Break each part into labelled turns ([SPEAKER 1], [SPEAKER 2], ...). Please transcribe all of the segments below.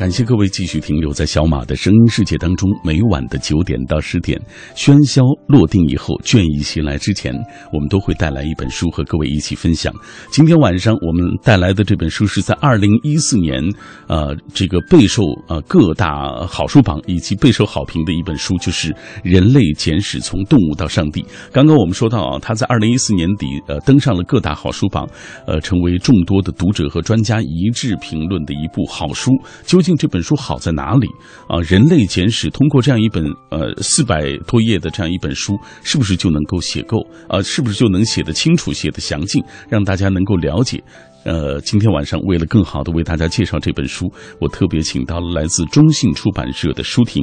[SPEAKER 1] 感谢各位继续停留在小马的声音世界当中。每晚的九点到十点，喧嚣落定以后，倦意袭来之前，我们都会带来一本书和各位一起分享。今天晚上我们带来的这本书是在二零一四年，呃，这个备受呃各大好书榜以及备受好评的一本书，就是《人类简史：从动物到上帝》。刚刚我们说到啊，它在二零一四年底呃登上了各大好书榜，呃，成为众多的读者和专家一致评论的一部好书。究竟这本书好在哪里啊？人类简史通过这样一本呃四百多页的这样一本书，是不是就能够写够啊？是不是就能写得清楚、写得详尽，让大家能够了解？呃，今天晚上为了更好的为大家介绍这本书，我特别请到了来自中信出版社的舒婷。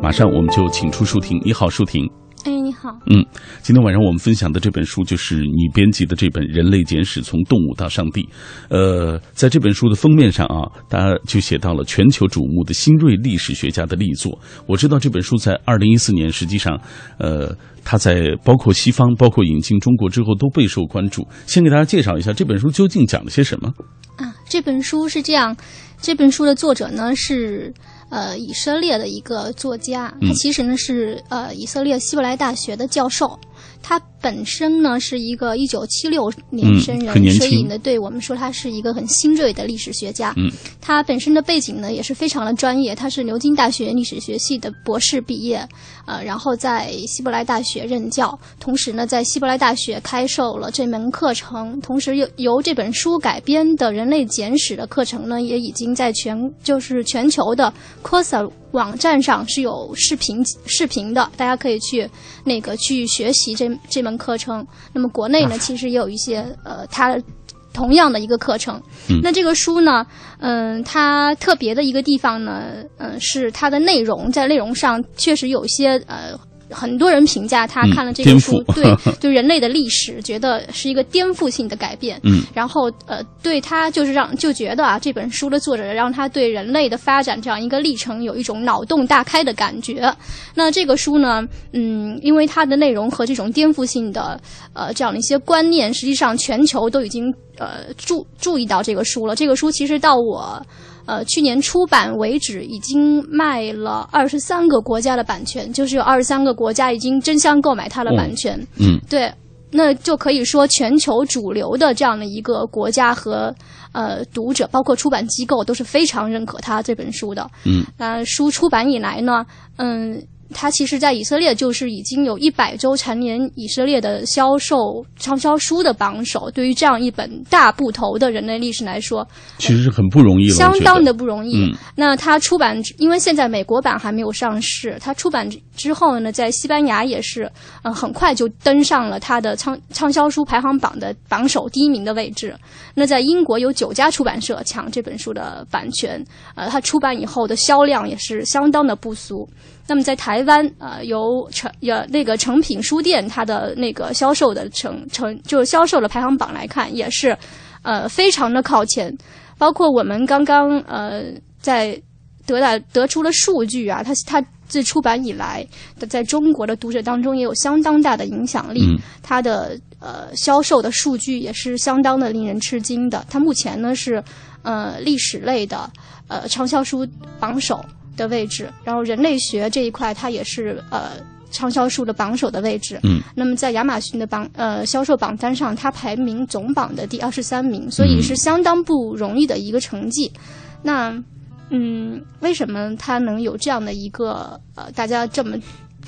[SPEAKER 1] 马上我们就请出舒婷，你好，舒婷。
[SPEAKER 2] 哎，你好。
[SPEAKER 1] 嗯，今天晚上我们分享的这本书就是你编辑的这本《人类简史：从动物到上帝》。呃，在这本书的封面上啊，大家就写到了全球瞩目的新锐历史学家的力作。我知道这本书在二零一四年，实际上，呃，它在包括西方、包括引进中国之后都备受关注。先给大家介绍一下这本书究竟讲了些什么。
[SPEAKER 2] 啊，这本书是这样，这本书的作者呢是呃以色列的一个作家，他其实呢是呃以色列希伯来大学的教授。他本身呢是一个一九七六年生人，所以呢，对我们说他是一个很新锐的历史学家。
[SPEAKER 1] 嗯，
[SPEAKER 2] 他本身的背景呢也是非常的专业，他是牛津大学历史学系的博士毕业，呃，然后在希伯来大学任教，同时呢在希伯来大学开授了这门课程，同时由由这本书改编的《人类简史》的课程呢，也已经在全就是全球的 Coursera 网站上是有视频视频的，大家可以去那个去学习这这门课程。那么国内呢，其实也有一些呃，它同样的一个课程。
[SPEAKER 1] 嗯
[SPEAKER 2] 那这个书呢，嗯、它特别的一个地方呢，嗯、是它的内容，在内容上确实有些呃。很多人评价他
[SPEAKER 1] 嗯
[SPEAKER 2] 看了这个书，对 对人类的历史，觉得是一个颠覆性的改变。
[SPEAKER 1] 嗯，
[SPEAKER 2] 然后呃，对他就是让就觉得啊，这本书的作者让他对人类的发展这样一个历程有一种脑洞大开的感觉。那这个书呢，嗯，因为它的内容和这种颠覆性的呃这样的一些观念，实际上全球都已经呃注注意到这个书了。这个书其实到我。呃，去年出版为止，已经卖了二十三个国家的版权，就是有二十三个国家已经争相购买它的版权。
[SPEAKER 1] 嗯，
[SPEAKER 2] 对，那就可以说全球主流的这样的一个国家和呃读者，包括出版机构都是非常认可他这本书的。
[SPEAKER 1] 嗯，
[SPEAKER 2] 那书出版以来呢，嗯。它其实，在以色列就是已经有一百周蝉联以色列的销售畅销书的榜首。对于这样一本大部头的人类历史来说，
[SPEAKER 1] 其实是很不容易了，
[SPEAKER 2] 相当的不容易。
[SPEAKER 1] 嗯
[SPEAKER 2] 那它出版，因为现在美国版还没有上市，它出版之后呢，在西班牙也是，呃，很快就登上了它的畅畅销书排行榜的榜首第一名的位置。那在英国有九家出版社抢这本书的版权，呃，它出版以后的销量也是相当的不俗。那么在台湾，呃，由成有那个成品书店它的那个销售的成成就是销售的排行榜来看，也是，呃，非常的靠前。包括我们刚刚呃在得到得出了数据啊，它它自出版以来的在中国的读者当中也有相当大的影响力，
[SPEAKER 1] 嗯
[SPEAKER 2] 它的呃销售的数据也是相当的令人吃惊的。它目前呢是呃历史类的呃畅销书榜首的位置，然后人类学这一块它也是呃。畅销书的榜首的位置，
[SPEAKER 1] 嗯，
[SPEAKER 2] 那么在亚马逊的榜呃销售榜单上，它排名总榜的第二十三名，所以是相当不容易的一个成绩。那嗯，为什么它能有这样的一个呃大家这么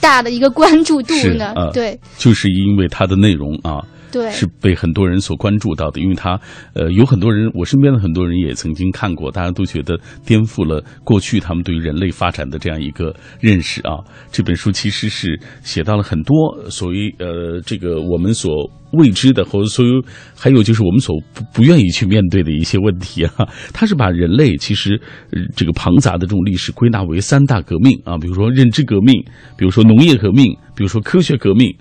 [SPEAKER 2] 大的一个关注度呢？对
[SPEAKER 1] 就是因为它的内容啊，
[SPEAKER 2] 对，
[SPEAKER 1] 是被很多人所关注到的，因为它，呃，有很多人，我身边的很多人也曾经看过，大家都觉得颠覆了过去他们对于人类发展的这样一个认识啊。这本书其实是写到了很多所谓呃这个我们所未知的，或者所有还有就是我们所不不愿意去面对的一些问题啊。它是把人类其实、这个庞杂的这种历史归纳为三大革命啊，比如说认知革命，比如说农业革命，比如说科学革命。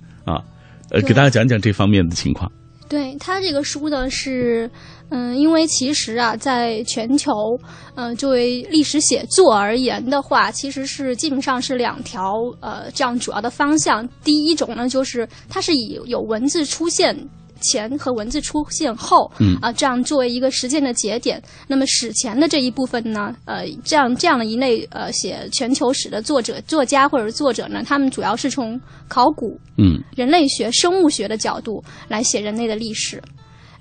[SPEAKER 1] 呃，给大家讲讲这方面的情况。
[SPEAKER 2] 对他这个书呢是，嗯，因为其实啊，在全球，嗯，作为历史写作而言的话，其实是基本上是两条呃这样主要的方向。第一种呢，就是它是以有文字出现。前和文字出现后，
[SPEAKER 1] 嗯
[SPEAKER 2] 啊，这样作为一个实践的节点。那么史前的这一部分呢，呃，这样这样的一类呃写全球史的作者、作家或者作者呢，他们主要是从考古、
[SPEAKER 1] 嗯
[SPEAKER 2] 人类学、生物学的角度来写人类的历史。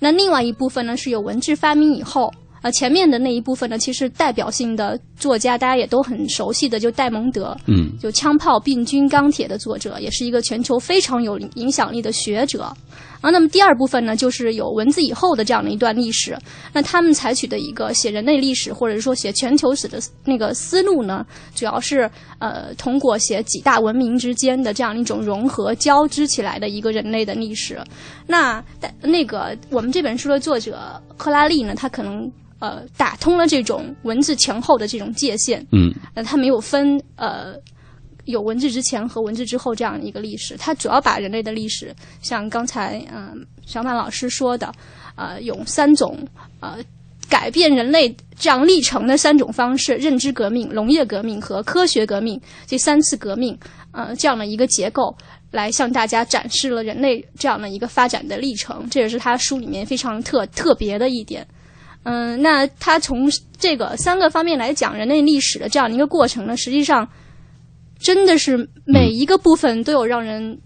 [SPEAKER 2] 那另外一部分呢，是有文字发明以后。呃，前面的那一部分呢，其实代表性的作家大家也都很熟悉的，就戴蒙德，
[SPEAKER 1] 嗯
[SPEAKER 2] 就《枪炮、病菌、钢铁》的作者，也是一个全球非常有影响力的学者。啊，那么第二部分呢，就是有文字以后的这样的一段历史。那他们采取的一个写人类历史，或者说写全球史的那个思路呢，主要是呃通过写几大文明之间的这样一种融合交织起来的一个人类的历史。那那个我们这本书的作者赫拉利呢，他可能。呃，打通了这种文字前后的这种界限，
[SPEAKER 1] 嗯，
[SPEAKER 2] 那他没有分呃有文字之前和文字之后这样一个历史，它主要把人类的历史，像刚才嗯、小马老师说的，呃，有三种呃改变人类这样历程的三种方式：认知革命、农业革命和科学革命这三次革命，呃，这样的一个结构。来向大家展示了人类这样的一个发展的历程，这也是他书里面非常特特别的一点。嗯，那他从这个三个方面来讲人类历史的这样的一个过程呢，实际上真的是每一个部分都有让人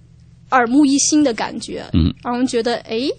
[SPEAKER 2] 耳目一新的感觉，
[SPEAKER 1] 嗯，
[SPEAKER 2] 让人觉得，诶，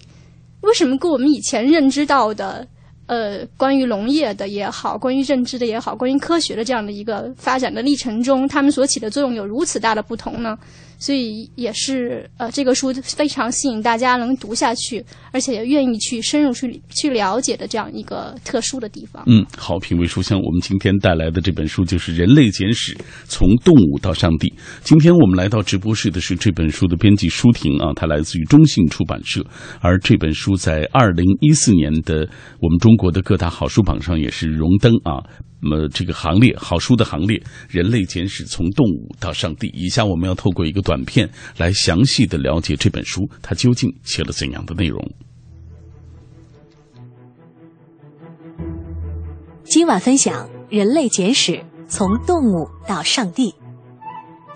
[SPEAKER 2] 为什么跟我们以前认知到的，呃，关于农业的也好，关于认知的也好，关于科学的这样的一个发展的历程中，他们所起的作用有如此大的不同呢？所以也是呃，这个书非常吸引大家能读下去，而且愿意去深入去去了解的这样一个特殊的地方。
[SPEAKER 1] 嗯，好，品味书香，我们今天带来的这本书就是《人类简史：从动物到上帝》。今天我们来到直播室的是这本书的编辑舒婷啊，她来自于中信出版社，而这本书在二零一四年的我们中国的各大好书榜上也是荣登啊。那么这个行列，好书的行列，《人类简史：从动物到上帝》。以下我们要透过一个短片来详细的了解这本书，它究竟写了怎样的内容。
[SPEAKER 3] 今晚分享《人类简史：从动物到上帝》。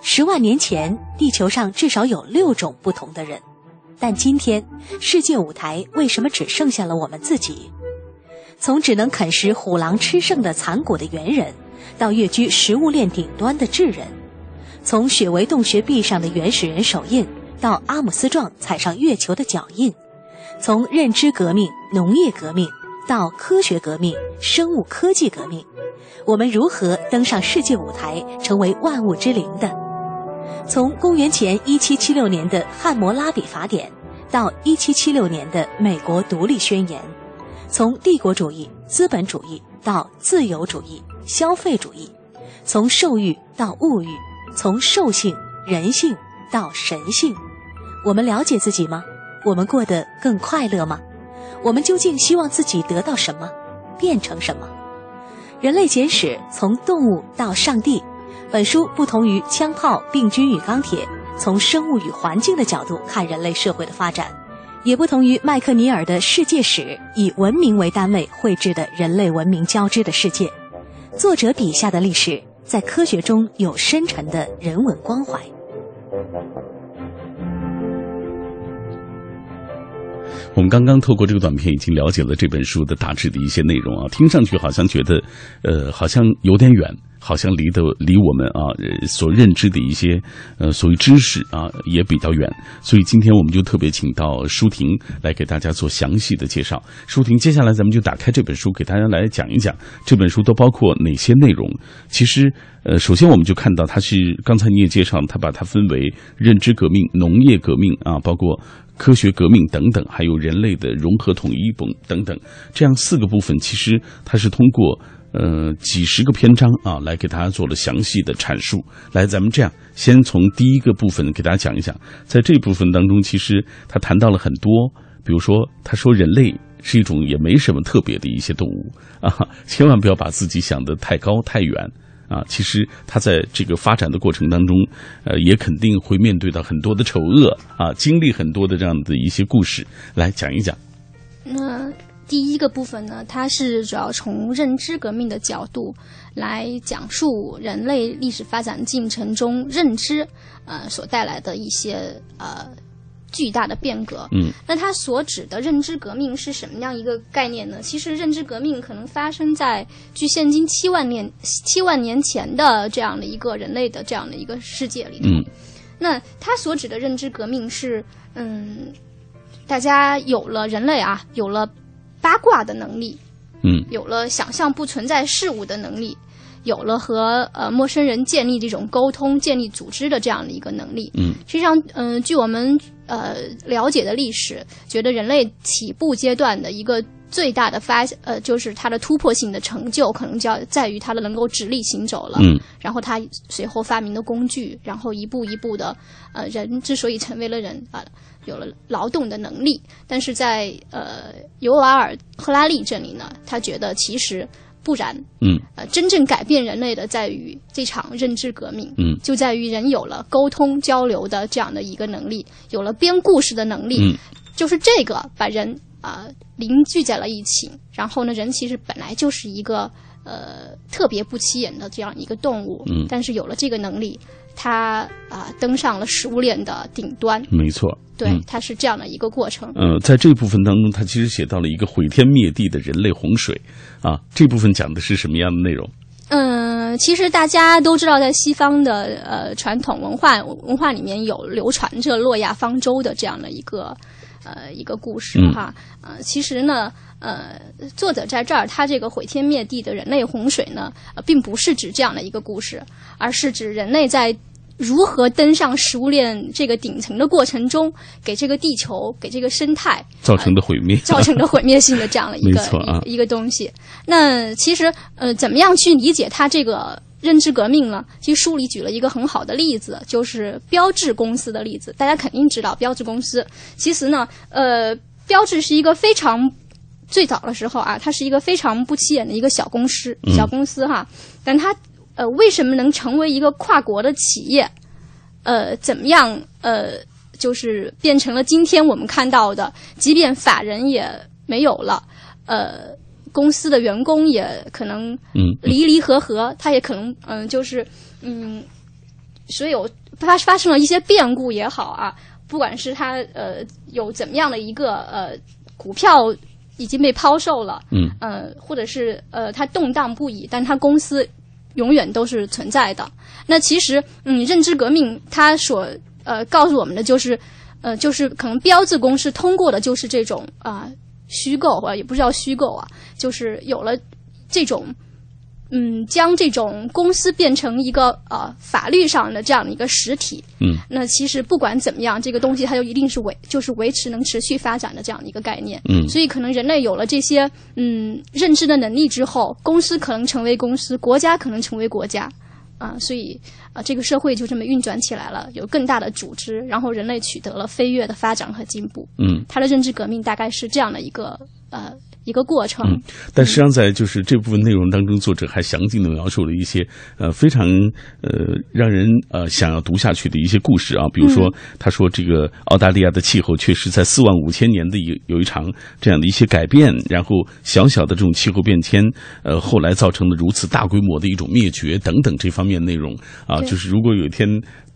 [SPEAKER 3] 十万年前，地球上至少有六种不同的人，但今天，世界舞台为什么只剩下了我们自己？从只能啃食虎狼吃剩的残骨的猿人，到跃居食物链顶端的智人；从雪维洞穴壁上的原始人手印，到阿姆斯壮踩上月球的脚印；从认知革命、农业革命到科学革命、生物科技革命，我们如何登上世界舞台，成为万物之灵的？从公元前一七七六年的《汉谟拉比法典》，到一七七六年的美国独立宣言。从帝国主义、资本主义到自由主义、消费主义，从兽欲到物欲，从兽性、人性到神性，我们了解自己吗？我们过得更快乐吗？我们究竟希望自己得到什么，变成什么？人类简史从动物到上帝，本书不同于枪炮、病菌与钢铁，从生物与环境的角度看人类社会的发展。也不同于麦克尼尔的世界史，以文明为单位绘制的人类文明交织的世界。作者笔下的历史，在科学中有深沉的人文关怀。
[SPEAKER 1] 我们刚刚透过这个短片，已经了解了这本书的大致的一些内容啊，听上去好像觉得，呃，好像有点远。好像离得离我们啊所认知的一些呃所谓知识啊也比较远，所以今天我们就特别请到舒婷来给大家做详细的介绍。舒婷，接下来咱们就打开这本书，给大家来讲一讲这本书都包括哪些内容。其实呃，首先我们就看到它是刚才你也介绍，它把它分为认知革命、农业革命啊，包括科学革命等等，还有人类的融合统一等等等，这样四个部分，其实它是通过。呃，几十个篇章啊，来给大家做了详细的阐述。来，咱们这样，先从第一个部分给大家讲一讲。在这部分当中，其实他谈到了很多，比如说，他说人类是一种也没什么特别的一些动物 啊，千万不要把自己想得太高太远啊，其实它在这个发展的过程当中，呃，也肯定会面对到很多的丑恶啊，经历很多的这样的一些故事，来讲一讲。
[SPEAKER 2] 那第一个部分呢，它是主要从认知革命的角度来讲述人类历史发展进程中认知呃所带来的一些呃巨大的变革。
[SPEAKER 1] 嗯，
[SPEAKER 2] 那它所指的认知革命是什么样一个概念呢？其实认知革命可能发生在距现今七万年七万年前的这样的一个人类的这样的一个世界里头。
[SPEAKER 1] 嗯
[SPEAKER 2] 那它所指的认知革命是，嗯，大家有了人类啊，有了八卦的能力，
[SPEAKER 1] 嗯
[SPEAKER 2] 有了想象不存在事物的能力，有了和呃陌生人建立这种沟通、建立组织的这样的一个能力。
[SPEAKER 1] 嗯
[SPEAKER 2] 实际上，嗯、据我们呃了解的历史，觉得人类起步阶段的一个最大的发呃，就是它的突破性的成就，可能就要在于它的能够直立行走了。
[SPEAKER 1] 嗯
[SPEAKER 2] 然后它随后发明的工具，然后一步一步的，呃，人之所以成为了人啊、有了劳动的能力，但是在呃尤瓦尔·赫拉利这里呢，他觉得其实不然，
[SPEAKER 1] 嗯。
[SPEAKER 2] 呃，真正改变人类的在于这场认知革命，
[SPEAKER 1] 嗯。
[SPEAKER 2] 就在于人有了沟通交流的这样的一个能力，有了编故事的能力，
[SPEAKER 1] 嗯。
[SPEAKER 2] 就是这个把人啊、凝聚在了一起。然后呢，人其实本来就是一个呃特别不起眼的这样一个动物，
[SPEAKER 1] 嗯。
[SPEAKER 2] 但是有了这个能力，它啊、登上了食物链的顶端。
[SPEAKER 1] 没错。
[SPEAKER 2] 对，
[SPEAKER 1] 嗯
[SPEAKER 2] 它是这样的一个过程。
[SPEAKER 1] 呃，在这部分当中，他其实写到了一个毁天灭地的人类洪水啊，这部分讲的是什么样的内容？
[SPEAKER 2] 嗯，其实大家都知道，在西方的呃传统文化文化里面有流传着诺亚方舟的这样的一个呃一个故事
[SPEAKER 1] 嗯
[SPEAKER 2] 哈。呃，其实呢，呃，作者在这儿他这个毁天灭地的人类洪水呢，呃，并不是指这样的一个故事，而是指人类在。如何登上食物链这个顶层的过程中，给这个地球、给这个生态
[SPEAKER 1] 造成的毁灭，
[SPEAKER 2] 造成的毁灭性的这样的一个
[SPEAKER 1] 啊
[SPEAKER 2] 一个一个东西。那其实呃，怎么样去理解它这个认知革命呢？其实书里举了一个很好的例子，就是标志公司的例子。大家肯定知道标志公司，其实呢，呃，标志是一个非常。最早的时候啊，它是一个非常不起眼的一个小公司，
[SPEAKER 1] 嗯
[SPEAKER 2] 小公司哈，但它呃为什么能成为一个跨国的企业？呃，怎么样？呃，就是变成了今天我们看到的，即便法人也没有了，呃，公司的员工也可能
[SPEAKER 1] 嗯
[SPEAKER 2] 离离合合，他也可能嗯、就是嗯，所有发发生了一些变故也好啊，不管是他呃有怎么样的一个呃股票已经被抛售了，
[SPEAKER 1] 嗯
[SPEAKER 2] 呃，或者是呃他动荡不已，但他公司永远都是存在的。那其实，嗯，认知革命它所呃告诉我们的就是，呃，就是可能标志公司通过的就是这种啊、虚构啊，也不是叫虚构啊，就是有了这种。嗯，将这种公司变成一个呃法律上的这样的一个实体，
[SPEAKER 1] 嗯，
[SPEAKER 2] 那其实不管怎么样，这个东西它就一定是维就是维持能持续发展的这样的一个概念，
[SPEAKER 1] 嗯。
[SPEAKER 2] 所以可能人类有了这些嗯认知的能力之后，公司可能成为公司，国家可能成为国家，啊，所以啊这个社会就这么运转起来了，有更大的组织，然后人类取得了飞跃的发展和进步。
[SPEAKER 1] 嗯
[SPEAKER 2] 他的认知革命大概是这样的一个呃一个过程。
[SPEAKER 1] 嗯，但实际上在就是这部分内容当中，作者还详尽的描述了一些呃非常呃让人呃想要读下去的一些故事啊，比如说他说这个澳大利亚的气候确实在四万五千年的有有一场这样的一些改变，然后小小的这种气候变迁，呃后来造成了如此大规模的一种灭绝等等这方面内容啊，就是如果有一天。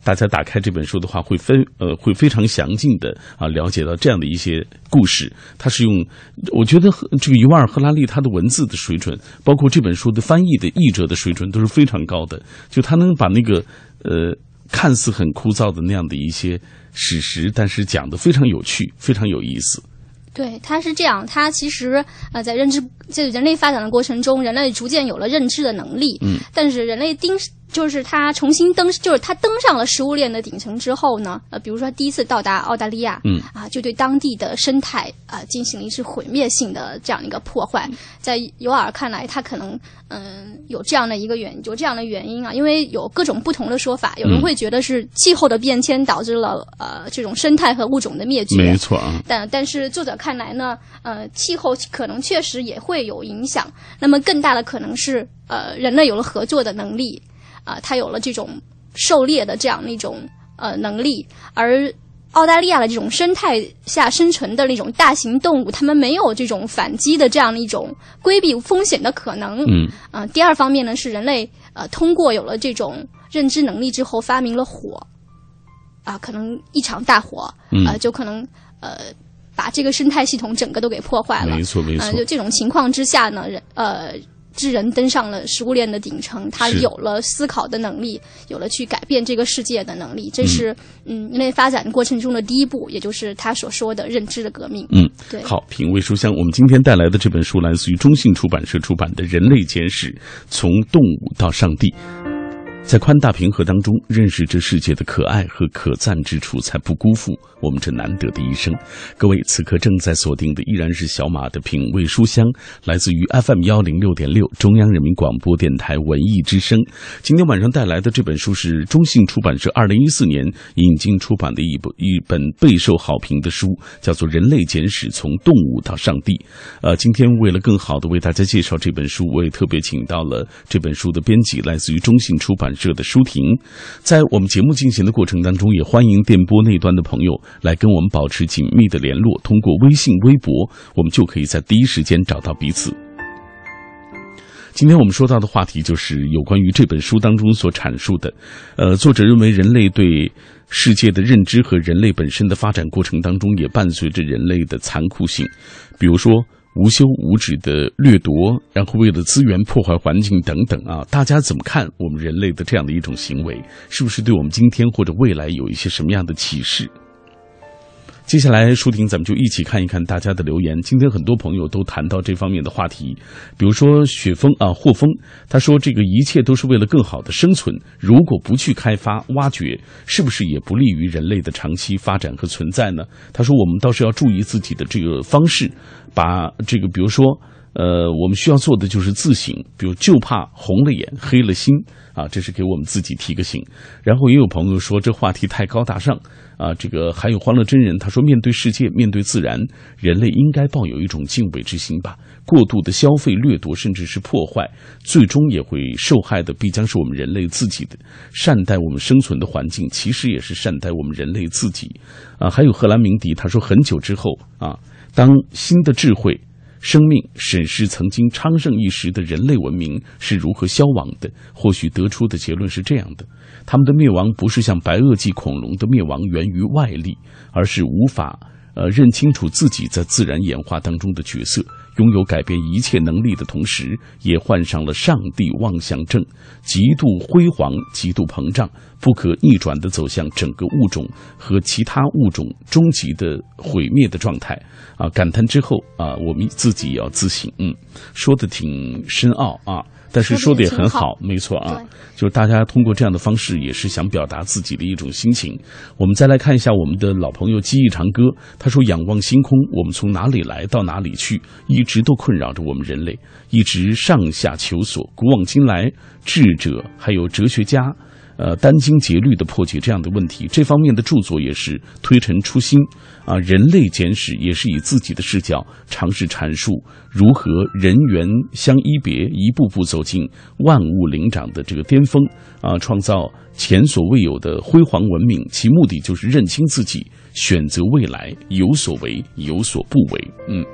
[SPEAKER 1] 大家打开这本书的话，会非呃会非常详尽的啊了解到这样的一些故事。它是用，我觉得这个尤瓦尔·赫拉利他的文字的水准，包括这本书的翻译的译者的水准都是非常高的。就他能把那个呃看似很枯燥的那样的一些史实，但是讲的非常有趣，非常有意思。
[SPEAKER 2] 对，他是这样，他其实呃，在认知在人类发展的过程中，人类逐渐有了认知的能力。
[SPEAKER 1] 嗯，
[SPEAKER 2] 但是人类丁就是他重新登，就是他登上了食物链的顶层之后呢，呃，比如说他第一次到达澳大利亚，
[SPEAKER 1] 嗯
[SPEAKER 2] 啊，就对当地的生态啊、进行了一次毁灭性的这样一个破坏。在尤尔看来，他可能嗯、有这样的一个原有这样的原因啊，因为有各种不同的说法，有人
[SPEAKER 1] 嗯
[SPEAKER 2] 会觉得是气候的变迁导致了呃这种生态和物种的灭绝，
[SPEAKER 1] 没错啊，
[SPEAKER 2] 但但是作者看来呢，呃，气候可能确实也会有影响。那么更大的可能是，呃，人类有了合作的能力，啊，它有了这种狩猎的这样的一种呃能力，而澳大利亚的这种生态下生存的那种大型动物，它们没有这种反击的这样的一种规避风险的可能。
[SPEAKER 1] 嗯，
[SPEAKER 2] 啊、第二方面呢是人类呃通过有了这种认知能力之后，发明了火，啊、可能一场大火，
[SPEAKER 1] 啊
[SPEAKER 2] 呃，就可能呃把这个生态系统整个都给破坏了。
[SPEAKER 1] 没错没错
[SPEAKER 2] 呃，就这种情况之下呢，人呃。智人登上了食物链的顶层，他有了思考的能力，有了去改变这个世界的能力，这是嗯人类发展过程中的第一步，也就是他所说的认知的革命。
[SPEAKER 1] 嗯，
[SPEAKER 2] 对
[SPEAKER 1] 好，品味书香。我们今天带来的这本书来自于中信出版社出版的《人类简史：从动物到上帝》。在宽大平和当中，认识这世界的可爱和可赞之处，才不辜负我们这难得的一生。各位，此刻正在锁定的依然是小马的品味书香，来自于 FM 幺零六点六中央人民广播电台文艺之声。今天晚上带来的这本书是中信出版社二零一四年引进出版的一本一本备受好评的书，叫做《人类简史：从动物到上帝》。呃，今天为了更好的为大家介绍这本书，我也特别请到了这本书的编辑，来自于中信出版社的舒婷。在我们节目进行的过程当中，也欢迎电波那端的朋友来跟我们保持紧密的联络，通过微信、微博，我们就可以在第一时间找到彼此。今天我们说到的话题就是有关于这本书当中所阐述的，呃，作者认为人类对世界的认知和人类本身的发展过程当中，也伴随着人类的残酷性，比如说无休无止的掠夺，然后为了资源破坏环境等等啊，大家怎么看我们人类的这样的一种行为？是不是对我们今天或者未来有一些什么样的启示？接下来，舒婷，咱们就一起看一看大家的留言。今天很多朋友都谈到这方面的话题，比如说雪峰啊，霍峰，他说这个一切都是为了更好的生存，如果不去开发、挖掘，是不是也不利于人类的长期发展和存在呢？他说我们倒是要注意自己的这个方式，把这个比如说。呃，我们需要做的就是自省，比如就怕红了眼、黑了心啊，这是给我们自己提个醒。然后也有朋友说这话题太高大上啊，这个还有欢乐真人他说，面对世界、面对自然，人类应该抱有一种敬畏之心吧。过度的消费、掠夺，甚至是破坏，最终也会受害的，必将是我们人类自己的。善待我们生存的环境，其实也是善待我们人类自己啊。还有荷兰鸣笛他说，很久之后啊，当新的智慧。生命审视曾经昌盛一时的人类文明是如何消亡的，或许得出的结论是这样的：他们的灭亡不是像白垩纪恐龙的灭亡源于外力，而是无法呃认清楚自己在自然演化当中的角色。拥有改变一切能力的同时，也患上了上帝妄想症，极度辉煌、极度膨胀，不可逆转地走向整个物种和其他物种终极的毁灭的状态。啊，感叹之后啊，我们自己也要自省。嗯，说的挺深奥啊。但是说的也很好，没错啊，就是大家通过这样的方式，也是想表达自己的一种心情。我们再来看一下我们的老朋友记忆长歌，他说：“仰望星空，我们从哪里来到哪里去，一直都困扰着我们人类，一直上下求索。古往今来，智者还有哲学家。”呃，殚精竭虑地破解这样的问题，这方面的著作也是推陈出新啊。人类简史也是以自己的视角尝试阐述如何人猿相依别，一步步走进万物灵长的这个巅峰啊，创造前所未有的辉煌文明。其目的就是认清自己，选择未来，有所为，有所不为。嗯。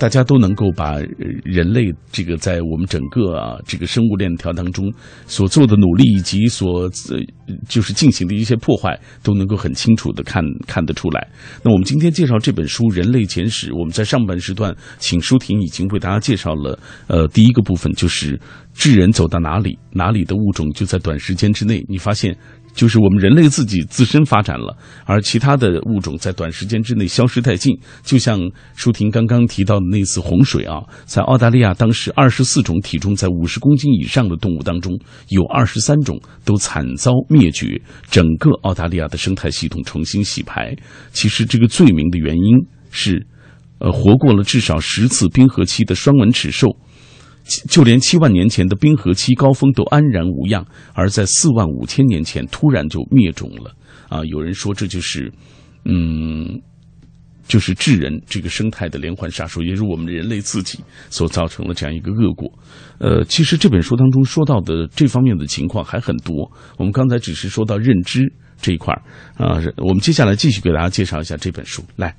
[SPEAKER 1] 大家都能够把人类这个在我们整个啊这个生物链条当中所做的努力以及所呃就是进行的一些破坏，都能够很清楚的看看得出来。那我们今天介绍这本书《人类简史》，我们在上半时段请舒婷已经为大家介绍了呃第一个部分，就是智人走到哪里，哪里的物种就在短时间之内，你发现。就是我们人类自己自身发展了，而其他的物种在短时间之内消失殆尽。就像舒婷刚刚提到的那次洪水啊，在澳大利亚，当时二十四种体重在五十公斤以上的动物当中，有二十三种都惨遭灭绝，整个澳大利亚的生态系统重新洗牌。其实这个罪名的原因是，呃，活过了至少十次冰河期的双吻齿兽。就连七万年前的冰河期高峰都安然无恙，而在四万五千年前突然就灭种了啊！有人说这就是，嗯，就是智人这个生态的连环杀手，也是我们人类自己所造成的这样一个恶果。呃，其实这本书当中说到的这方面的情况还很多。我们刚才只是说到认知这一块儿啊，我们接下来继续给大家介绍一下这本书。来，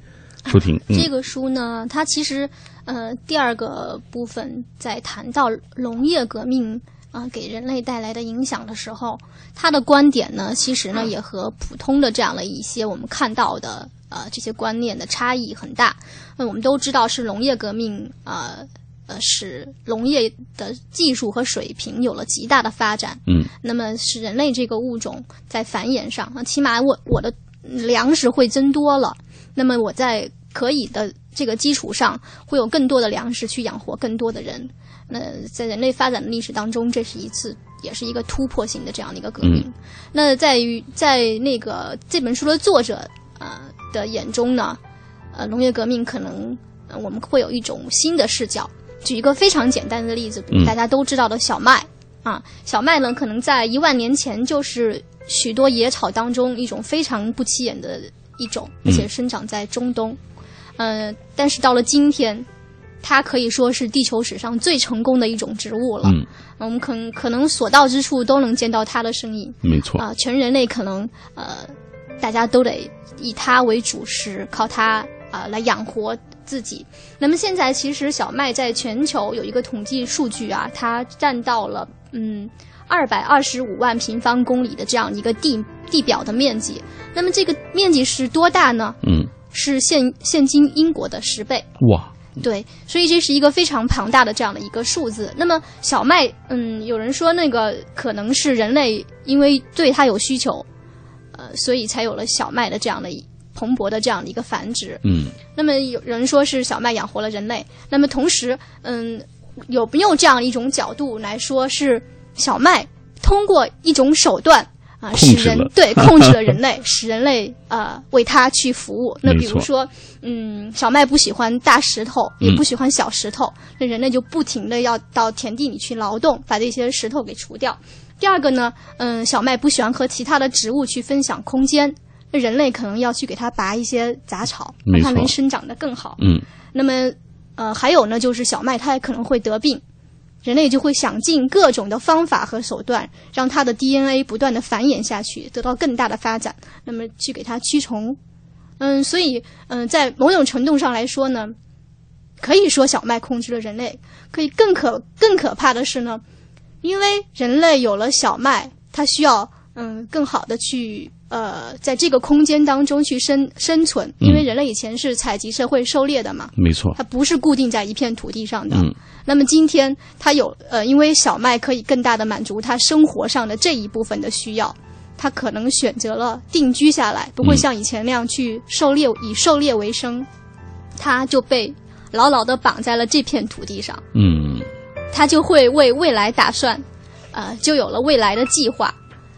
[SPEAKER 1] 舒婷，嗯、
[SPEAKER 2] 这个书呢，它其实呃第二个部分在谈到农业革命啊、给人类带来的影响的时候，他的观点呢，其实呢也和普通的这样的一些我们看到的呃这些观念的差异很大。那我们都知道是农业革命呃呃使农业的技术和水平有了极大的发展，
[SPEAKER 1] 嗯，
[SPEAKER 2] 那么使人类这个物种在繁衍上，啊起码我我的粮食会增多了，那么我在可以的这个基础上，会有更多的粮食去养活更多的人。那在人类发展的历史当中，这是一次也是一个突破性的这样的一个革命。那在于在那个这本书的作者呃的眼中呢，呃，农业革命可能、呃、我们会有一种新的视角。举一个非常简单的例子，比如大家都知道的小麦、啊，小麦呢可能在一万年前就是许多野草当中一种非常不起眼的一种，而且生长在中东。呃，但是到了今天。它可以说是地球史上最成功的一种植物了。
[SPEAKER 1] 嗯，
[SPEAKER 2] 我们可能可能所到之处都能见到它的身影。
[SPEAKER 1] 没错
[SPEAKER 2] 啊、全人类可能呃，大家都得以它为主食，靠它啊、来养活自己。那么现在其实小麦在全球有一个统计数据啊，它占到了嗯二百二十五万平方公里的这样一个地地表的面积。那么这个面积是多大呢？
[SPEAKER 1] 嗯，
[SPEAKER 2] 是现现今英国的十倍。
[SPEAKER 1] 哇，
[SPEAKER 2] 对，所以这是一个非常庞大的这样的一个数字。那么小麦，嗯，有人说那个可能是人类因为对它有需求，呃，所以才有了小麦的这样的一蓬勃的这样的一个繁殖。
[SPEAKER 1] 嗯，
[SPEAKER 2] 那么有人说是小麦养活了人类，那么同时，嗯，有没有这样一种角度来说是小麦通过一种手段？啊，
[SPEAKER 1] 控
[SPEAKER 2] 使人 对控制了人类，使人类呃为它去服务。那比如说，嗯，小麦不喜欢大石头，也
[SPEAKER 1] 嗯
[SPEAKER 2] 不喜欢小石头，那人类就不停的要到田地里去劳动，把这些石头给除掉。第二个呢，嗯，小麦不喜欢和其他的植物去分享空间，那人类可能要去给它拔一些杂草，让它能生长得更好。
[SPEAKER 1] 嗯，
[SPEAKER 2] 那么，呃，还有呢，就是小麦它也可能会得病，人类就会想尽各种的方法和手段，让它的 DNA 不断的繁衍下去，得到更大的发展，那么去给它驱虫。嗯，所以，嗯、在某种程度上来说呢，可以说小麦控制了人类。可以更可更可怕的是呢，因为人类有了小麦，它需要嗯更好的去呃在这个空间当中去生生存，因为人类以前是采集社会狩猎的嘛，
[SPEAKER 1] 没错。
[SPEAKER 2] 它不是固定在一片土地上的。
[SPEAKER 1] 嗯
[SPEAKER 2] 那么今天它有呃，因为小麦可以更大的满足它生活上的这一部分的需要，它可能选择了定居下来，不会
[SPEAKER 1] 嗯
[SPEAKER 2] 像以前那样去狩猎，以狩猎为生，它就被牢牢的绑在了这片土地上。
[SPEAKER 1] 嗯
[SPEAKER 2] 他就会为未来打算，呃，就有了未来的计划。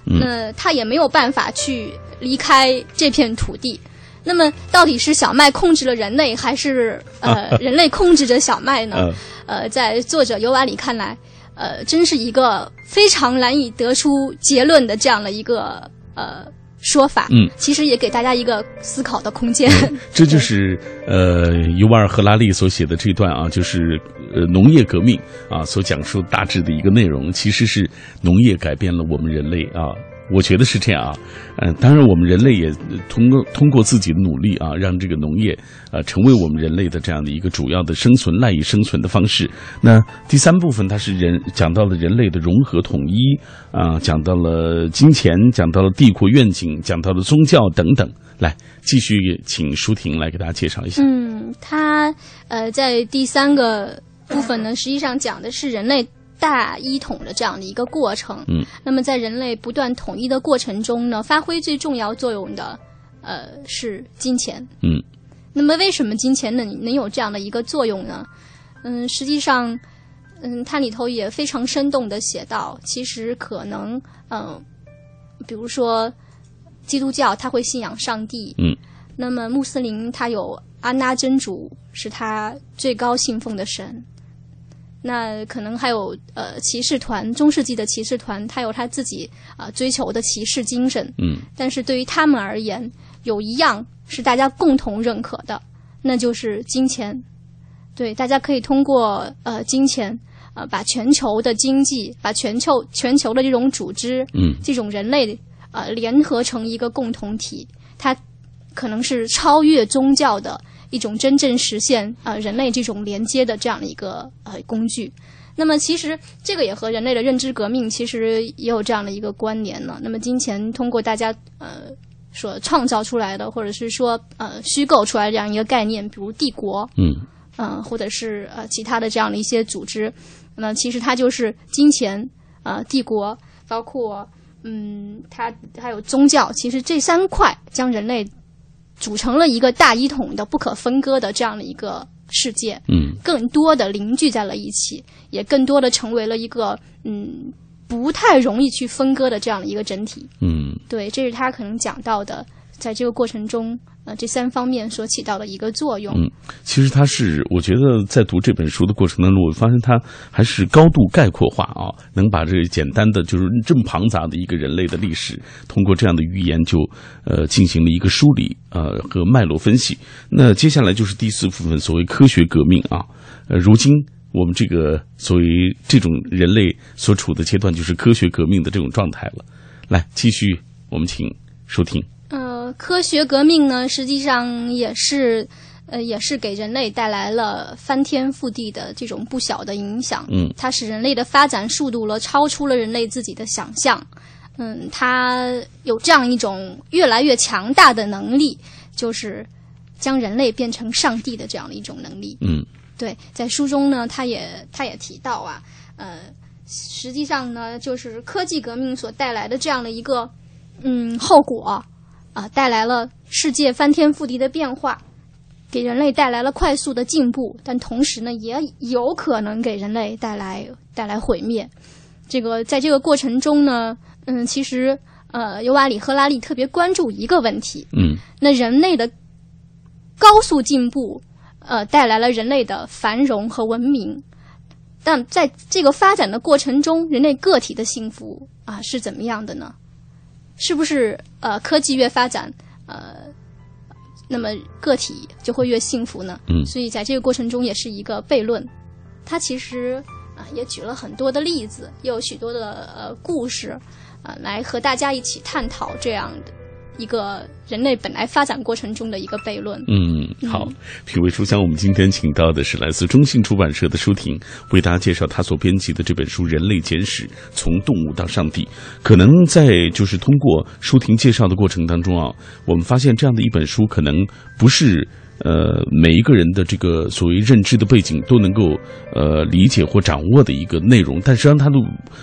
[SPEAKER 1] 嗯
[SPEAKER 2] 那他也没有办法去离开这片土地。那么，到底是小麦控制了人类，还是呃 人类控制着小麦呢？
[SPEAKER 1] 呃
[SPEAKER 2] 呃，在作者尤瓦里看来，呃，真是一个非常难以得出结论的这样的一个呃说法。
[SPEAKER 1] 嗯，
[SPEAKER 2] 其实也给大家一个思考的空间。
[SPEAKER 1] 这就是呃尤瓦尔·赫拉利所写的这段啊，就是呃农业革命啊所讲述大致的一个内容，其实是农业改变了我们人类啊。我觉得是这样啊，嗯、当然我们人类也通过通过自己的努力啊，让这个农业呃成为我们人类的这样的一个主要的生存赖以生存的方式。那第三部分它是人讲到了人类的融合统一啊、讲到了金钱，讲到了帝国愿景，讲到了宗教等等。来，继续请舒婷来给大家介绍一下。
[SPEAKER 2] 嗯，它呃在第三个部分呢，实际上讲的是人类大一统的这样的一个过程。
[SPEAKER 1] 嗯，
[SPEAKER 2] 那么在人类不断统一的过程中呢，发挥最重要作用的呃是金钱。
[SPEAKER 1] 嗯，
[SPEAKER 2] 那么为什么金钱能能有这样的一个作用呢？嗯，实际上，嗯，它里头也非常生动的写到，其实可能嗯、比如说基督教他会信仰上帝，
[SPEAKER 1] 嗯，
[SPEAKER 2] 那么穆斯林他有安拉真主是他最高信奉的神。那可能还有呃骑士团，中世纪的骑士团，他有他自己啊、呃追求的骑士精神。
[SPEAKER 1] 嗯
[SPEAKER 2] 但是对于他们而言，有一样是大家共同认可的，那就是金钱。对，大家可以通过呃金钱，呃把全球的经济，把全球全球的这种组织，
[SPEAKER 1] 嗯，
[SPEAKER 2] 这种人类呃联合成一个共同体，它可能是超越宗教的一种真正实现呃人类这种连接的这样的一个呃工具。那么其实这个也和人类的认知革命其实也有这样的一个关联呢。那么金钱通过大家呃所创造出来的，或者是说呃虚构出来这样一个概念，比如帝国，
[SPEAKER 1] 嗯
[SPEAKER 2] 嗯、或者是呃其他的这样的一些组织，那其实它就是金钱、呃帝国，包括嗯它还有宗教，其实这三块将人类组成了一个大一统的不可分割的这样的一个世界。
[SPEAKER 1] 嗯
[SPEAKER 2] 更多的凝聚在了一起，也更多的成为了一个嗯不太容易去分割的这样的一个整体。
[SPEAKER 1] 嗯
[SPEAKER 2] 对，这是他可能讲到的，在这个过程中，呃，这三方面所起到的一个作用。
[SPEAKER 1] 嗯，其实他是，我觉得在读这本书的过程当中，我发现他还是高度概括化啊，能把这简单的就是这么庞杂的一个人类的历史，通过这样的语言就呃进行了一个梳理呃和脉络分析。那接下来就是第四部分，所谓科学革命啊，呃，如今。我们这个所谓这种人类所处的阶段，就是科学革命的这种状态了。来，继续，我们请收听。
[SPEAKER 2] 呃，科学革命呢，实际上也是，呃，也是给人类带来了翻天覆地的这种不小的影响。
[SPEAKER 1] 嗯
[SPEAKER 2] 它使人类的发展速度了超出了人类自己的想象。嗯，它有这样一种越来越强大的能力，就是将人类变成上帝的这样的一种能力。
[SPEAKER 1] 嗯
[SPEAKER 2] 对，在书中呢，他也他也提到啊，呃，实际上呢，就是科技革命所带来的这样的一个嗯后果啊、带来了世界翻天覆地的变化，给人类带来了快速的进步，但同时呢，也有可能给人类带来带来毁灭。这个在这个过程中呢，嗯，其实呃，尤瓦里·赫拉利特别关注一个问题，
[SPEAKER 1] 嗯
[SPEAKER 2] 那人类的高速进步，呃，带来了人类的繁荣和文明。但在这个发展的过程中，人类个体的幸福啊是怎么样的呢？是不是呃科技越发展，呃，那么个体就会越幸福呢？
[SPEAKER 1] 嗯
[SPEAKER 2] 所以在这个过程中也是一个悖论。他其实啊、也举了很多的例子，也有许多的呃故事啊、来和大家一起探讨这样的一个人类本来发展过程中的一个悖论。
[SPEAKER 1] 嗯，好，品味书香，我们今天请到的是来自中信出版社的舒婷，为大家介绍他所编辑的这本书《人类简史：从动物到上帝》。可能在就是通过舒婷介绍的过程当中啊，我们发现这样的一本书可能不是。呃，每一个人的这个所谓认知的背景都能够呃理解或掌握的一个内容，但实际上他的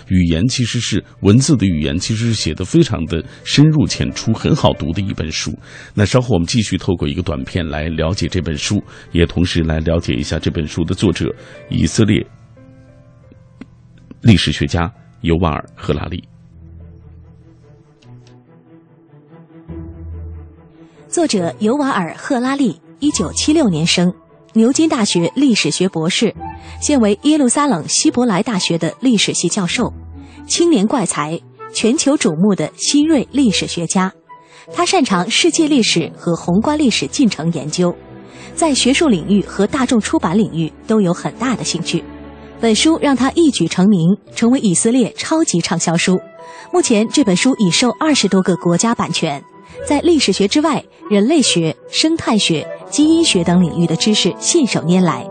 [SPEAKER 1] 语言其实是文字的语言，其实是写的非常的深入浅出，很好读的一本书。那稍后我们继续透过一个短片来了解这本书，也同时来了解一下这本书的作者以色列历史学家尤瓦尔·赫拉利。
[SPEAKER 3] 作者尤瓦尔·赫拉利，一九七六年生，牛津大学历史学博士，现为耶路撒冷希伯来大学的历史系教授，青年怪才，全球瞩目的新锐历史学家。他擅长世界历史和宏观历史进程研究，在学术领域和大众出版领域都有很大的兴趣。本书让他一举成名，成为以色列超级畅销书。目前这本书已受二十多个国家版权。在历史学之外，人类学、生态学、基因学等领域的知识信手拈来。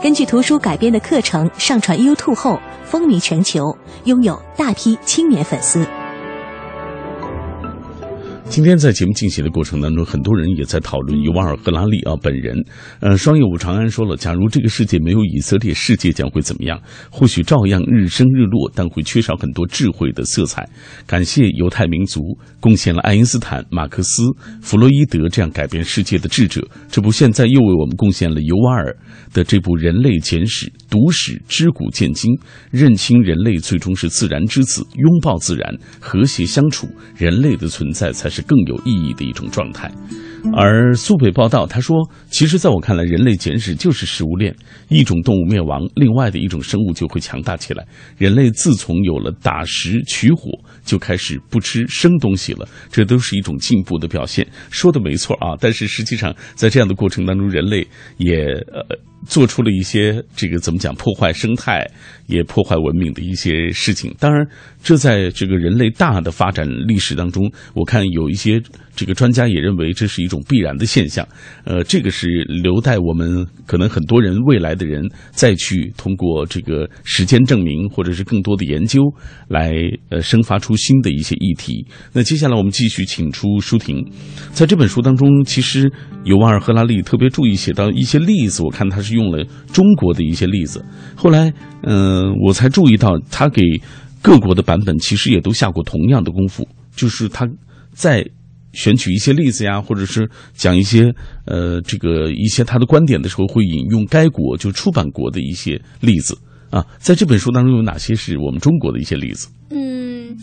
[SPEAKER 3] 根据图书改编的课程上传 YouTube 后，风靡全球，拥有大批青年粉丝。
[SPEAKER 1] 今天在节目进行的过程当中，很多人也在讨论尤瓦尔·赫拉利啊本人。呃，双叶武长安说了，假如这个世界没有以色列，世界将会怎么样？或许照样日升日落，但会缺少很多智慧的色彩。感谢犹太民族贡献了爱因斯坦、马克思、弗洛伊德这样改变世界的智者。这部现在又为我们贡献了尤瓦尔的这部《人类简史》，读史知古见今，认清人类最终是自然之子，拥抱自然，和谐相处，人类的存在才是更有意义的一种状态。而苏北报道他说，其实在我看来，人类简史就是食物链，一种动物灭亡，另外的一种生物就会强大起来。人类自从有了打石取火，就开始不吃生东西了，这都是一种进步的表现。说的没错啊，但是实际上在这样的过程当中，人类也呃做出了一些这个怎么讲破坏生态、也破坏文明的一些事情。当然，这在这个人类大的发展历史当中，我看有一些这个专家也认为这是一种必然的现象。呃，这个是留待我们可能很多人未来的人再去通过这个时间证明，或者是更多的研究来呃生发出新的一些议题。那接下来我们继续请出舒婷，在这本书当中，其实尤瓦尔·赫拉利特别注意写到一些例子，我看他是是用了中国的一些例子。后来，嗯、我才注意到他给各国的版本其实也都下过同样的功夫，就是他在选取一些例子呀，或者是讲一些呃这个一些他的观点的时候，会引用该国就出版国的一些例子啊。在这本书当中有哪些是我们中国的一些例子？
[SPEAKER 2] 嗯，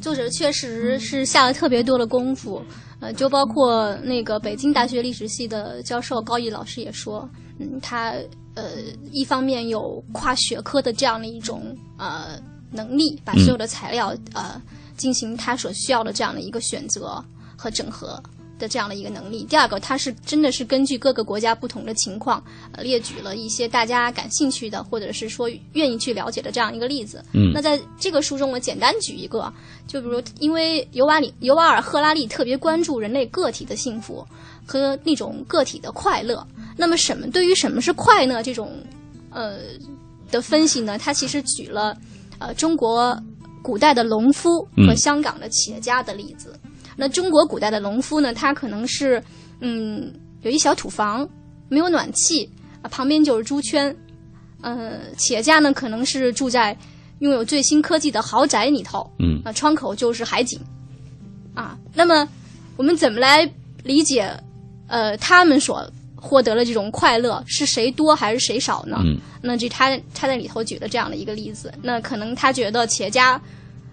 [SPEAKER 2] 作者确实是下了特别多的功夫，呃，就包括那个北京大学历史系的教授高毅老师也说，嗯，他呃一方面有跨学科的这样的一种呃能力，把所有的材料、呃进行他所需要的这样的一个选择和整合。的这样的一个能力。第二个，他是真的是根据各个国家不同的情况，呃，列举了一些大家感兴趣的，或者是说愿意去了解的这样一个例子。
[SPEAKER 1] 嗯
[SPEAKER 2] 那在这个书中，我简单举一个，就比如，因为尤瓦里尤瓦尔赫拉利特别关注人类个体的幸福和那种个体的快乐。那么，什么对于什么是快乐这种呃的分析呢？他其实举了呃中国古代的农夫和
[SPEAKER 1] 嗯
[SPEAKER 2] 香港的企业家的例子。那中国古代的农夫呢，他可能是嗯有一小土房，没有暖气啊，旁边就是猪圈。呃，企业家呢可能是住在拥有最新科技的豪宅里头，
[SPEAKER 1] 嗯
[SPEAKER 2] 啊，窗口就是海景，啊，那么我们怎么来理解，呃，他们所获得了这种快乐是谁多还是谁少呢？
[SPEAKER 1] 嗯
[SPEAKER 2] 那这他他在里头举了这样的一个例子，那可能他觉得企业家，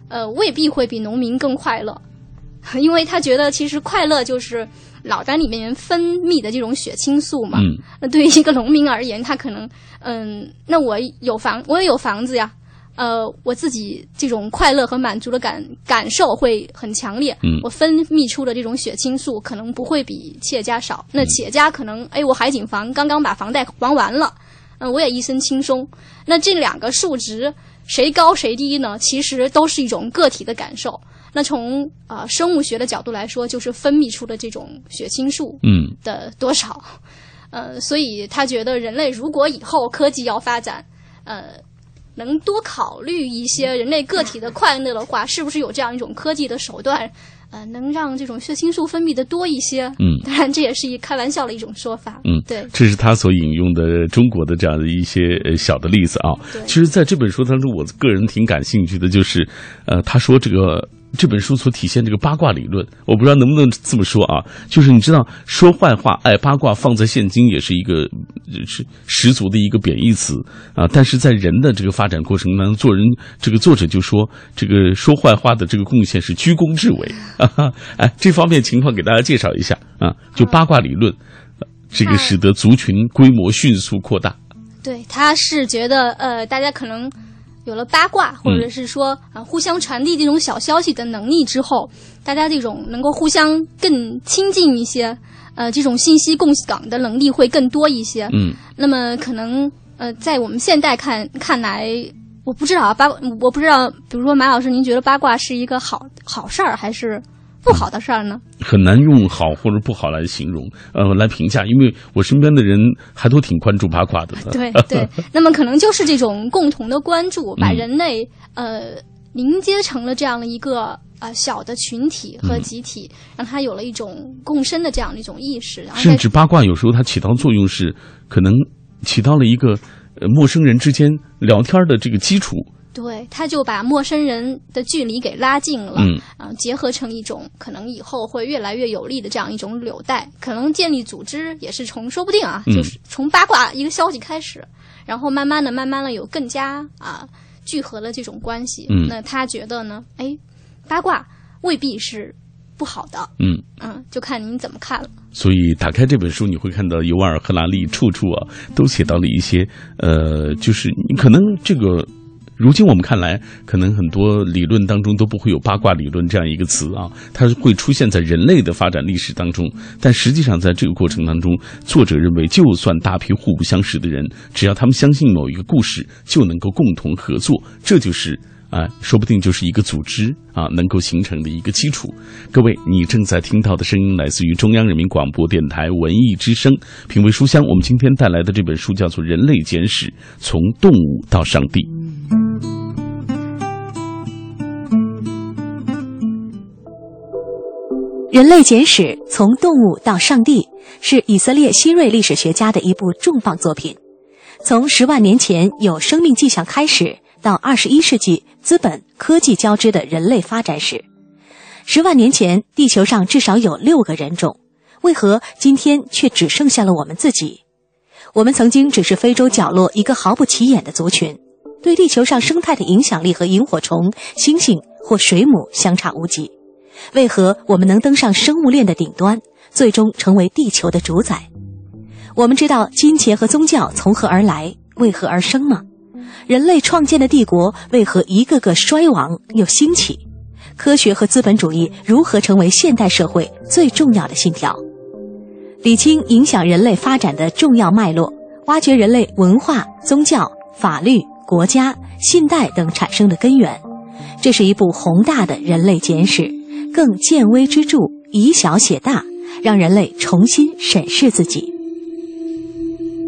[SPEAKER 2] 呃，未必会比农民更快乐，因为他觉得其实快乐就是脑袋里面分泌的这种血清素嘛。
[SPEAKER 1] 嗯
[SPEAKER 2] 那对于一个农民而言，他可能，嗯，那我有房，我也有房子呀，呃，我自己这种快乐和满足的感感受会很强烈，
[SPEAKER 1] 嗯
[SPEAKER 2] 我分泌出的这种血清素可能不会比企业家少。那企业家可能，哎，我海景房刚刚把房贷还完了，嗯、我也一身轻松。那这两个数值谁高谁低呢？其实都是一种个体的感受。那从啊、呃生物学的角度来说，就是分泌出的这种血清素，
[SPEAKER 1] 嗯
[SPEAKER 2] 的多少。呃，所以他觉得人类如果以后科技要发展，呃，能多考虑一些人类个体的快乐的话，是不是有这样一种科技的手段，呃，能让这种血清素分泌的多一些？
[SPEAKER 1] 嗯
[SPEAKER 2] 当然这也是一开玩笑的一种说法。
[SPEAKER 1] 嗯
[SPEAKER 2] 对，
[SPEAKER 1] 这是他所引用的中国的这样的一些呃小的例子啊。
[SPEAKER 2] 对
[SPEAKER 1] 其实，在这本书当中，我个人挺感兴趣的，就是，呃，他说这个这本书所体现这个八卦理论，我不知道能不能这么说啊。就是你知道，说坏话、爱八卦，放在现今也是一个是十足的一个贬义词啊。但是在人的这个发展过程当中，做人这个作者就说，这个说坏话的这个贡献是居功至伟啊。哎，这方面情况给大家介绍一下啊，就八卦理论。这个使得族群规模迅速扩大。
[SPEAKER 2] 对，他是觉得呃，大家可能有了八卦，或者是说啊、呃互相传递这种小消息的能力之后，大家这种能够互相更亲近一些，呃，这种信息共享的能力会更多一些。
[SPEAKER 1] 嗯
[SPEAKER 2] 那么可能呃，在我们现代看看来，我不知道啊，八我不知道，比如说马老师，您觉得八卦是一个好好事儿还是不好的事儿呢？
[SPEAKER 1] 很难用好或者不好来形容，呃，来评价，因为我身边的人还都挺关注八卦的。
[SPEAKER 2] 对对，那么可能就是这种共同的关注，把人类呃凝结成了这样的一个呃小的群体和集体，让他有了一种共生的这样的一种意识，然后
[SPEAKER 1] 甚至八卦有时候它起到作用是，可能起到了一个呃陌生人之间聊天的这个基础。
[SPEAKER 2] 对，他就把陌生人的距离给拉近了，
[SPEAKER 1] 嗯
[SPEAKER 2] 啊、结合成一种可能以后会越来越有利的这样一种纽带，可能建立组织也是从说不定啊，
[SPEAKER 1] 嗯
[SPEAKER 2] 就是从八卦一个消息开始，然后慢慢的、慢慢的有更加啊聚合的这种关系。
[SPEAKER 1] 嗯
[SPEAKER 2] 那他觉得呢？哎，八卦未必是不好的，
[SPEAKER 1] 嗯，
[SPEAKER 2] 嗯，就看您怎么看了。
[SPEAKER 1] 所以打开这本书，你会看到尤瓦尔·赫拉利处处啊都写到了一些呃，就是你可能这个如今我们看来，可能很多理论当中都不会有八卦理论这样一个词啊，它会出现在人类的发展历史当中。但实际上，在这个过程当中，作者认为，就算大批互不相识的人，只要他们相信某一个故事，就能够共同合作，这就是啊，说不定就是一个组织啊能够形成的一个基础。各位，你正在听到的声音来自于中央人民广播电台文艺之声品味书香。我们今天带来的这本书叫做《人类简史：从动物到上帝》。
[SPEAKER 3] 《人类简史：从动物到上帝》是以色列新锐历史学家的一部重磅作品。从十万年前有生命迹象开始，到二十一世纪资本科技交织的人类发展史。十万年前，地球上至少有六个人种，为何今天却只剩下了我们自己？我们曾经只是非洲角落一个毫不起眼的族群，对地球上生态的影响力和萤火虫、星星或水母相差无几。为何我们能登上生物链的顶端，最终成为地球的主宰？我们知道金钱和宗教从何而来，为何而生吗？人类创建的帝国为何一个个衰亡又兴起？科学和资本主义如何成为现代社会最重要的信条？理清影响人类发展的重要脉络，挖掘人类文化、宗教、法律、国家、信贷等产生的根源，这是一部宏大的人类简史。更见微知著，以小写大，让人类重新审视自己。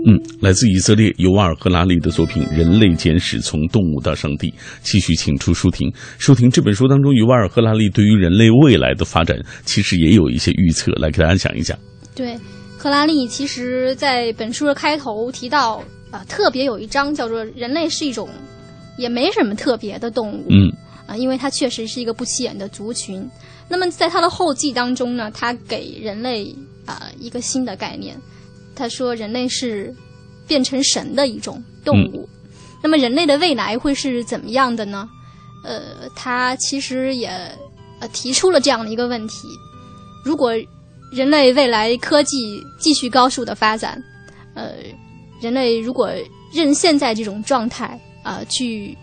[SPEAKER 1] 嗯，来自以色列尤瓦尔·赫拉利的作品《人类简史：从动物到上帝》，继续请出舒婷。舒婷，这本书当中，尤瓦尔·赫拉利对于人类未来的发展，其实也有一些预测，来给大家讲一讲。
[SPEAKER 2] 对，赫拉利其实在本书的开头提到，啊，特别有一章叫做“人类是一种也没什么特别的动物”。
[SPEAKER 1] 嗯。
[SPEAKER 2] 啊，因为它确实是一个不起眼的族群。那么在他的后记当中呢，他给人类啊一个新的概念，他说人类是变成神的一种动物。那么人类的未来会是怎么样的呢？呃，他其实也呃提出了这样的一个问题：如果人类未来科技继续高速的发展，呃，人类如果任现在这种状态啊去。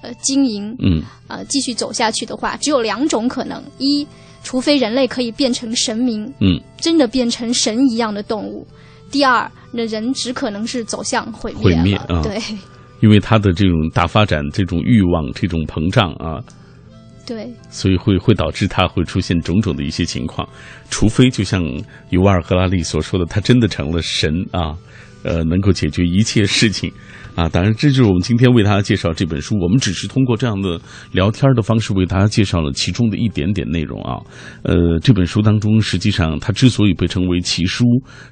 [SPEAKER 2] 呃，经营，
[SPEAKER 1] 嗯，
[SPEAKER 2] 呃，继续走下去的话，只有两种可能：一，除非人类可以变成神明，
[SPEAKER 1] 嗯，
[SPEAKER 2] 真的变成神一样的动物；第二，那人只可能是走向毁
[SPEAKER 1] 灭，毁灭啊，
[SPEAKER 2] 对，
[SPEAKER 1] 因为他的这种大发展、这种欲望、这种膨胀啊，
[SPEAKER 2] 对，
[SPEAKER 1] 所以会会导致他会出现种种的一些情况。除非就像尤瓦尔·赫拉利所说的，他真的成了神啊，呃，能够解决一切事情。啊，当然，这就是我们今天为大家介绍这本书。我们只是通过这样的聊天的方式为大家介绍了其中的一点点内容啊。呃，这本书当中，实际上它之所以被称为奇书，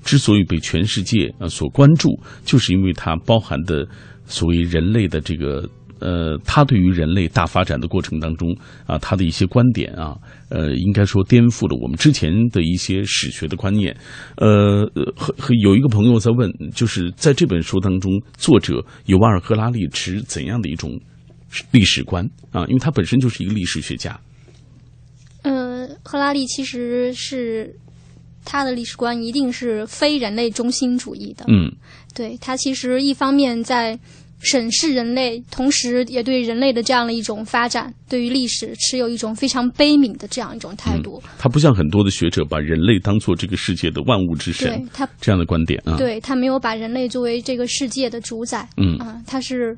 [SPEAKER 1] 之所以被全世界啊所关注，就是因为它包含的所谓人类的这个。呃，他对于人类大发展的过程当中啊，他的一些观点啊，呃，应该说颠覆了我们之前的一些史学的观念。呃，和和有一个朋友在问，就是在这本书当中，作者尤瓦尔·赫拉利持怎样的一种历史观啊？因为他本身就是一个历史学家。
[SPEAKER 2] 呃，赫拉利其实是他的历史观一定是非人类中心主义的。
[SPEAKER 1] 嗯，
[SPEAKER 2] 对他其实一方面在。审视人类，同时也对人类的这样的一种发展，对于历史持有一种非常悲悯的这样一种态度。
[SPEAKER 1] 他不像很多的学者把人类当做这个世界的万物之神，
[SPEAKER 2] 他
[SPEAKER 1] 这样的观点啊，
[SPEAKER 2] 对他没有把人类作为这个世界的主宰。
[SPEAKER 1] 嗯
[SPEAKER 2] 啊，他是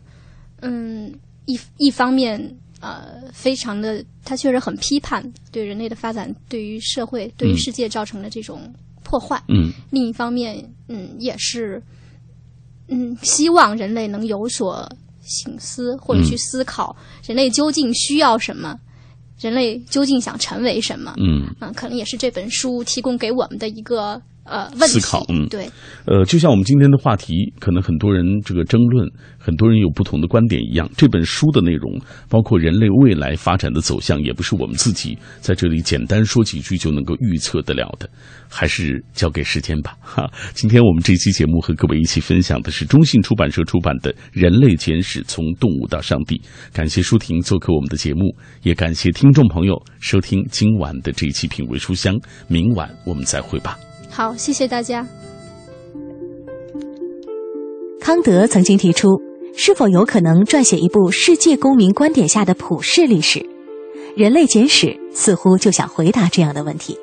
[SPEAKER 2] 嗯一一方面呃非常的，他确实很批判对人类的发展，对于社会、对于世界造成的这种破坏。
[SPEAKER 1] 嗯，
[SPEAKER 2] 另一方面，嗯也是。嗯，希望人类能有所醒思，或者去思考人类究竟需要什么，人类究竟想成为什么。
[SPEAKER 1] 嗯，
[SPEAKER 2] 啊，可能也是这本书提供给我们的一个呃问
[SPEAKER 1] 思考。嗯，
[SPEAKER 2] 对。
[SPEAKER 1] 呃，就像我们今天的话题，可能很多人这个争论，很多人有不同的观点一样。这本书的内容，包括人类未来发展的走向，也不是我们自己在这里简单说几句就能够预测得了的。还是交给时间吧。哈，今天我们这期节目和各位一起分享的是中信出版社出版的《人类简史：从动物到上帝》。感谢舒婷做客我们的节目，也感谢听众朋友收听今晚的这一期《品味书香》。明晚我们再会吧。
[SPEAKER 2] 好，谢谢大家。
[SPEAKER 3] 康德曾经提出，是否有可能撰写一部世界公民观点下的普世历史？人类简史似乎就想回答这样的问题。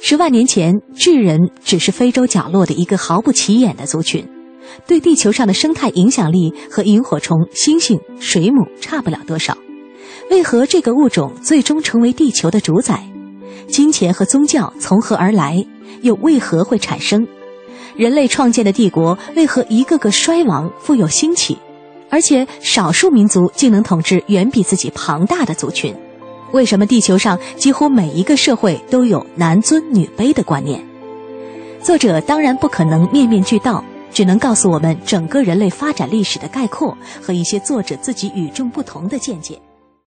[SPEAKER 3] 十万年前，智人只是非洲角落的一个毫不起眼的族群，对地球上的生态影响力和萤火虫、猩猩、水母差不了多少。为何这个物种最终成为地球的主宰？金钱和宗教从何而来？又为何会产生？人类创建的帝国为何一个个衰亡，复有兴起？而且少数民族竟能统治远比自己庞大的族群？为什么地球上几乎每一个社会都有男尊女卑的观念？作者当然不可能面面俱到，只能告诉我们整个人类发展历史的概括和一些作者自己与众不同的见解。